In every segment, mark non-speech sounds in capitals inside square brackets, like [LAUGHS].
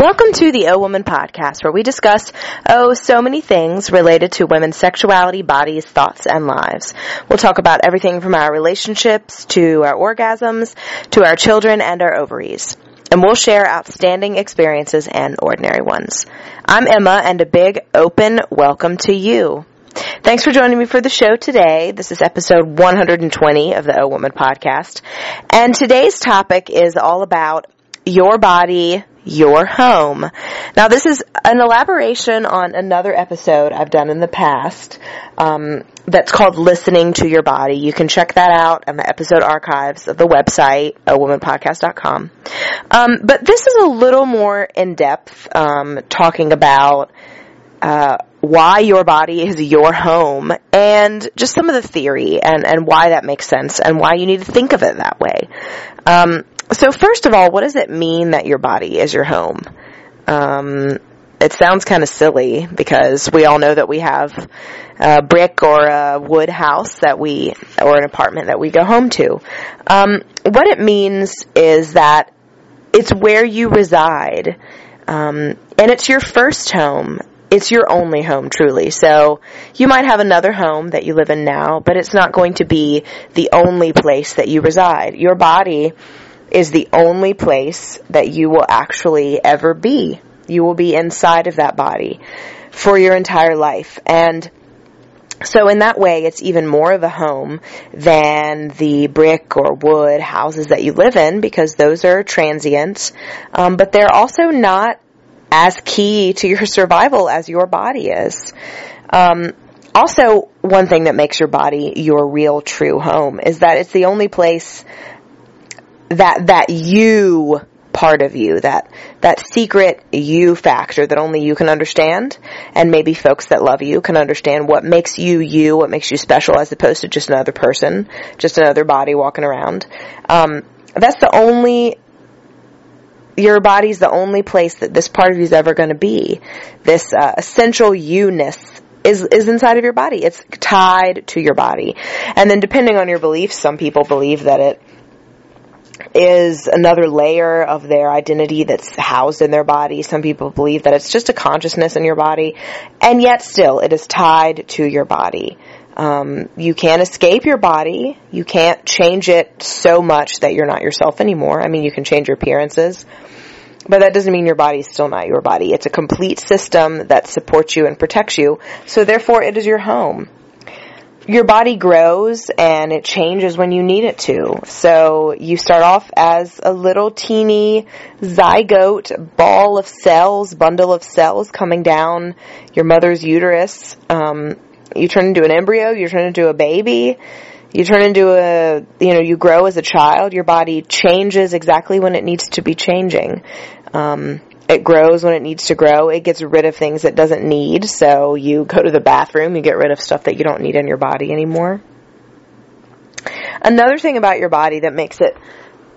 Welcome to the O Woman podcast, where we discuss, oh, so many things related to women's sexuality, bodies, thoughts, and lives. We'll talk about everything from our relationships to our orgasms to our children and our ovaries. And we'll share outstanding experiences and ordinary ones. I'm Emma, and a big open welcome to you. Thanks for joining me for the show today. This is episode 120 of the O Woman podcast. And today's topic is all about your body, your home. Now this is an elaboration on another episode I've done in the past um, that's called Listening to Your Body. You can check that out in the episode archives of the website, owomanpodcast.com. Um, but this is a little more in depth, um, talking about uh, why your body is your home and just some of the theory and, and why that makes sense and why you need to think of it that way. Um, so first of all, what does it mean that your body is your home? Um, it sounds kind of silly because we all know that we have a brick or a wood house that we, or an apartment that we go home to. Um, what it means is that it's where you reside, um, and it's your first home. It's your only home, truly. So you might have another home that you live in now, but it's not going to be the only place that you reside. Your body is the only place that you will actually ever be. You will be inside of that body for your entire life. And so in that way, it's even more of a home than the brick or wood houses that you live in because those are transient. Um, but they're also not as key to your survival as your body is. Um, also, one thing that makes your body your real true home is that it's the only place that that you part of you, that that secret you factor that only you can understand, and maybe folks that love you can understand what makes you you, what makes you special, as opposed to just another person, just another body walking around. Um, that's the only your body's the only place that this part of you is ever going to be. This uh, essential you-ness is is inside of your body. It's tied to your body. And then depending on your beliefs, some people believe that it is another layer of their identity that's housed in their body. Some people believe that it's just a consciousness in your body, and yet still it is tied to your body. Um, you can't escape your body. You can't change it so much that you're not yourself anymore. I mean, you can change your appearances, but that doesn't mean your body is still not your body. It's a complete system that supports you and protects you. So therefore, it is your home your body grows and it changes when you need it to. So you start off as a little teeny zygote ball of cells, bundle of cells coming down your mother's uterus. Um, you turn into an embryo, you turn into a baby, you turn into a, you know, you grow as a child, your body changes exactly when it needs to be changing. Um, it grows when it needs to grow. It gets rid of things it doesn't need. So you go to the bathroom, you get rid of stuff that you don't need in your body anymore. Another thing about your body that makes it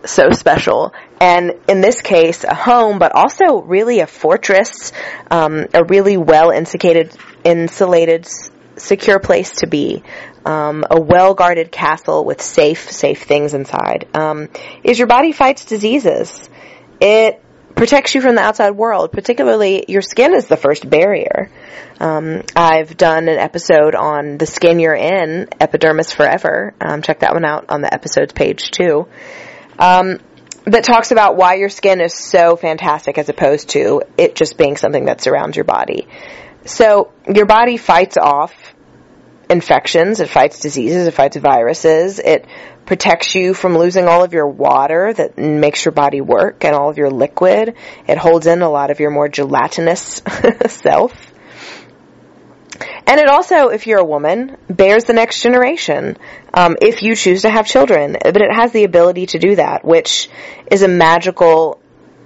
so special, and in this case, a home, but also really a fortress, um, a really well insulated, insulated, secure place to be. Um, a well guarded castle with safe, safe things inside. Um, is your body fights diseases. It protects you from the outside world. Particularly, your skin is the first barrier. Um, I've done an episode on the skin you're in, Epidermis Forever. Um, check that one out on the episodes page too. Um, that talks about why your skin is so fantastic as opposed to it just being something that surrounds your body. So your body fights off infections, it fights diseases, it fights viruses, it protects you from losing all of your water that makes your body work and all of your liquid. It holds in a lot of your more gelatinous [LAUGHS] self. And it also, if you're a woman, bears the next generation, um, if you choose to have children. But it has the ability to do that, which is a magical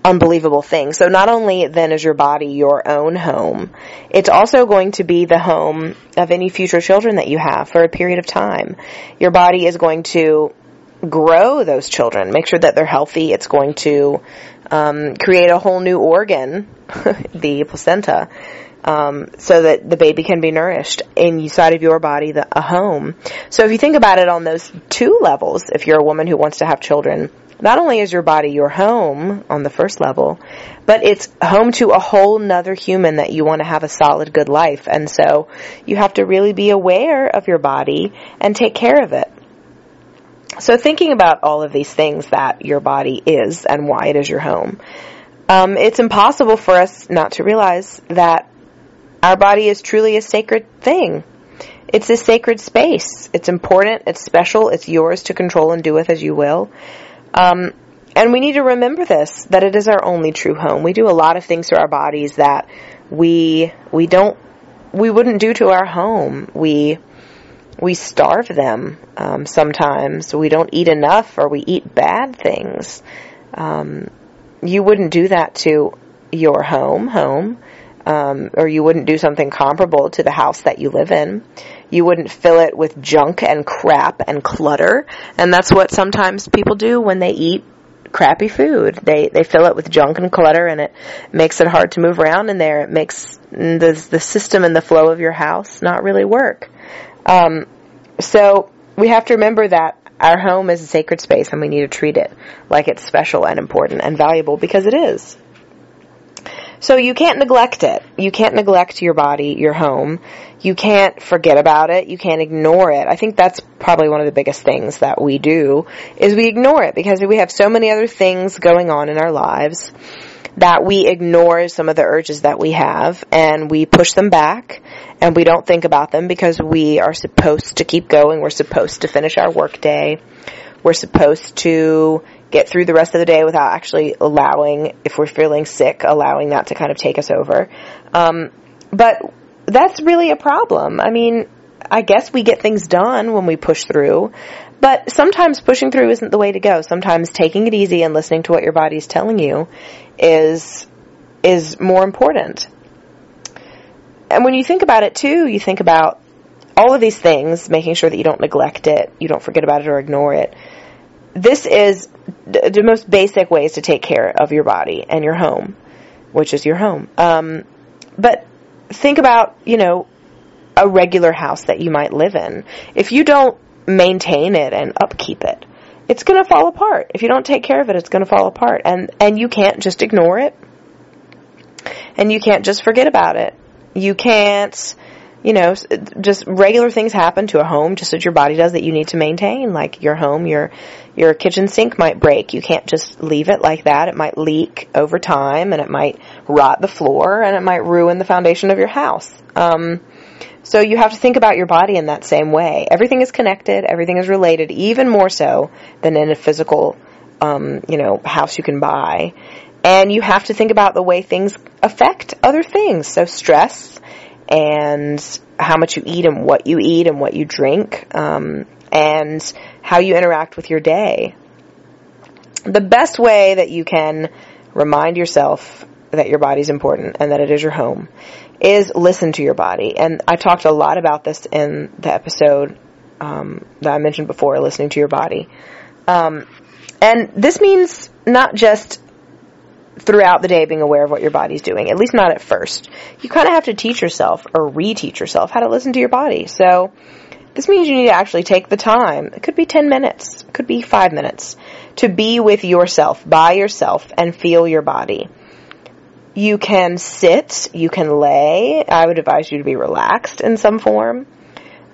unbelievable thing. So not only then is your body your own home, it's also going to be the home of any future children that you have for a period of time. Your body is going to grow those children, make sure that they're healthy. It's going to um, create a whole new organ, [LAUGHS] the placenta. Um, so that the baby can be nourished inside of your body, the, a home. So if you think about it on those two levels, if you're a woman who wants to have children, not only is your body your home on the first level, but it's home to a whole nother human that you want to have a solid, good life. And so you have to really be aware of your body and take care of it. So thinking about all of these things that your body is and why it is your home, um, it's impossible for us not to realize that our body is truly a sacred thing. It's a sacred space. It's important. It's special. It's yours to control and do with as you will. Um, and we need to remember this, that it is our only true home. We do a lot of things to our bodies that we, we don't, we wouldn't do to our home. We, we starve them, um, sometimes. We don't eat enough or we eat bad things. Um, you wouldn't do that to your home, home, um, or you wouldn't do something comparable to the house that you live in. You wouldn't fill it with junk and crap and clutter, and that's what sometimes people do when they eat crappy food. They they fill it with junk and clutter, and it makes it hard to move around in there. It makes the the system and the flow of your house not really work. Um, so we have to remember that our home is a sacred space, and we need to treat it like it's special and important and valuable because it is. So you can't neglect it. You can't neglect your body, your home. You can't forget about it. You can't ignore it. I think that's probably one of the biggest things that we do is we ignore it because we have so many other things going on in our lives that we ignore some of the urges that we have and we push them back and we don't think about them because we are supposed to keep going. We're supposed to finish our work day. We're supposed to get through the rest of the day without actually allowing, if we're feeling sick, allowing that to kind of take us over. Um, but that's really a problem. I mean, I guess we get things done when we push through, but sometimes pushing through isn't the way to go. Sometimes taking it easy and listening to what your body's telling you is is more important. And when you think about it too, you think about all of these things, making sure that you don't neglect it, you don't forget about it or ignore it. This is the most basic ways to take care of your body and your home, which is your home. Um, but think about, you know, a regular house that you might live in. If you don't maintain it and upkeep it, it's going to fall apart. If you don't take care of it, it's going to fall apart. And and you can't just ignore it. And you can't just forget about it. You can't you know, just regular things happen to a home just as your body does that you need to maintain. Like your home, your your kitchen sink might break. You can't just leave it like that. It might leak over time, and it might rot the floor, and it might ruin the foundation of your house. Um, so you have to think about your body in that same way. Everything is connected. Everything is related, even more so than in a physical, um, you know, house you can buy. And you have to think about the way things affect other things. So stress and how much you eat and what you eat and what you drink, um, and how you interact with your day. The best way that you can remind yourself that your body's important and that it is your home is listen to your body. And I talked a lot about this in the episode um, that I mentioned before, listening to your body. Um, and this means not just throughout the day being aware of what your body's doing, at least not at first. You kind of have to teach yourself or reteach yourself how to listen to your body. So this means you need to actually take the time. It could be 10 minutes, it could be 5 minutes to be with yourself, by yourself and feel your body. You can sit, you can lay. I would advise you to be relaxed in some form.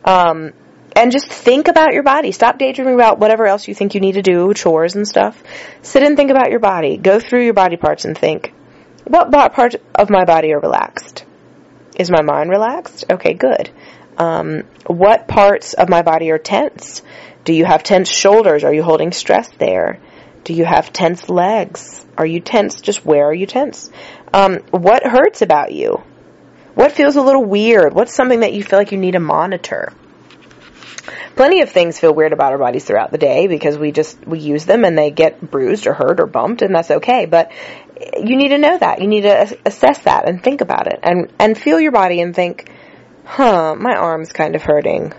Um, and just think about your body. Stop daydreaming about whatever else you think you need to do, chores and stuff. Sit and think about your body. Go through your body parts and think, what part of my body are relaxed? Is my mind relaxed? Okay, good. Um, what parts of my body are tense? Do you have tense shoulders? Are you holding stress there? Do you have tense legs? Are you tense? Just where are you tense? Um, what hurts about you? What feels a little weird? What's something that you feel like you need to monitor? Plenty of things feel weird about our bodies throughout the day because we just we use them and they get bruised or hurt or bumped and that's okay but you need to know that you need to assess that and think about it and and feel your body and think huh my arm's kind of hurting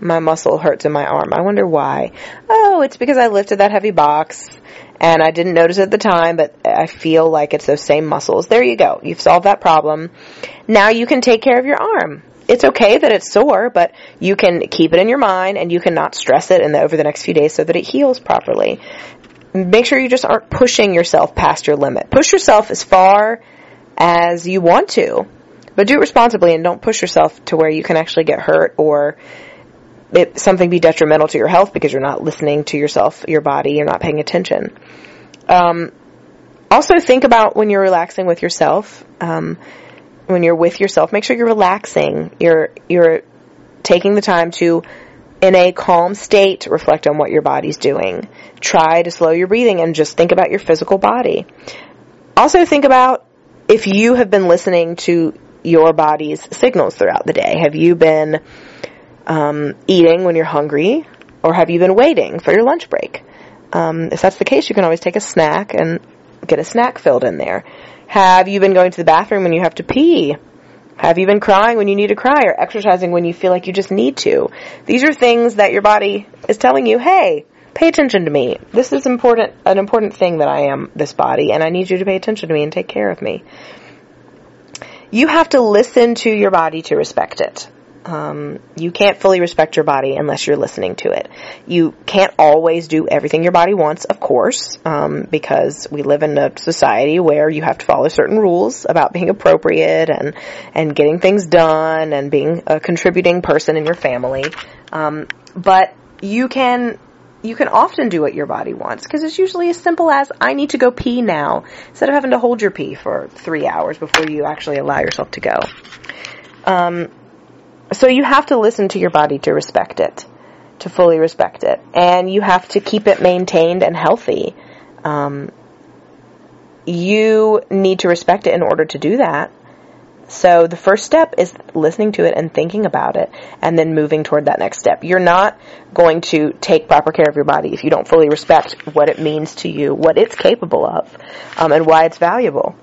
my muscle hurts in my arm i wonder why oh it's because i lifted that heavy box and I didn't notice at the time, but I feel like it's those same muscles. There you go. You've solved that problem. Now you can take care of your arm. It's okay that it's sore, but you can keep it in your mind and you can not stress it in the, over the next few days so that it heals properly. Make sure you just aren't pushing yourself past your limit. Push yourself as far as you want to, but do it responsibly and don't push yourself to where you can actually get hurt or it, something be detrimental to your health because you're not listening to yourself, your body, you're not paying attention. Um, also, think about when you're relaxing with yourself. Um, when you're with yourself, make sure you're relaxing. You're you're taking the time to, in a calm state, reflect on what your body's doing. Try to slow your breathing and just think about your physical body. Also, think about if you have been listening to your body's signals throughout the day. Have you been um, eating when you're hungry, or have you been waiting for your lunch break? Um, if that's the case, you can always take a snack and get a snack filled in there. Have you been going to the bathroom when you have to pee? Have you been crying when you need to cry or exercising when you feel like you just need to? These are things that your body is telling you, hey, pay attention to me. This is important, an important thing that I am this body and I need you to pay attention to me and take care of me. You have to listen to your body to respect it. Um, you can't fully respect your body unless you're listening to it. You can't always do everything your body wants, of course, um, because we live in a society where you have to follow certain rules about being appropriate and and getting things done and being a contributing person in your family. Um, but you can you can often do what your body wants because it's usually as simple as I need to go pee now instead of having to hold your pee for three hours before you actually allow yourself to go. Um, so you have to listen to your body to respect it, to fully respect it, and you have to keep it maintained and healthy. Um, you need to respect it in order to do that. So the first step is listening to it and thinking about it and then moving toward that next step. You're not going to take proper care of your body if you don't fully respect what it means to you, what it's capable of, um, and why it's valuable.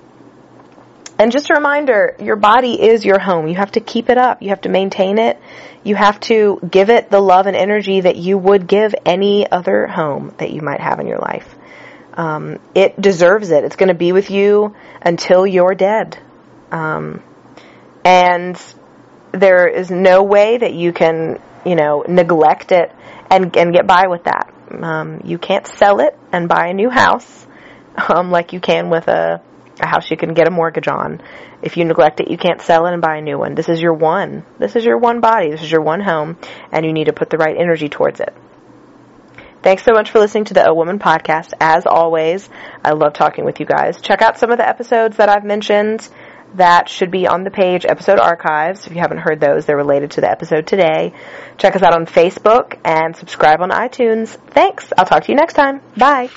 And just a reminder, your body is your home. You have to keep it up. You have to maintain it. You have to give it the love and energy that you would give any other home that you might have in your life. Um, it deserves it. It's going to be with you until you're dead. Um, and there is no way that you can, you know, neglect it and, and get by with that. Um, you can't sell it and buy a new house, [LAUGHS] um, like you can with a, a house you can get a mortgage on. If you neglect it, you can't sell it and buy a new one. This is your one. This is your one body. This is your one home, and you need to put the right energy towards it. Thanks so much for listening to the O Woman podcast. As always, I love talking with you guys. Check out some of the episodes that I've mentioned that should be on the page episode archives. If you haven't heard those, they're related to the episode today. Check us out on Facebook and subscribe on iTunes. Thanks. I'll talk to you next time. Bye.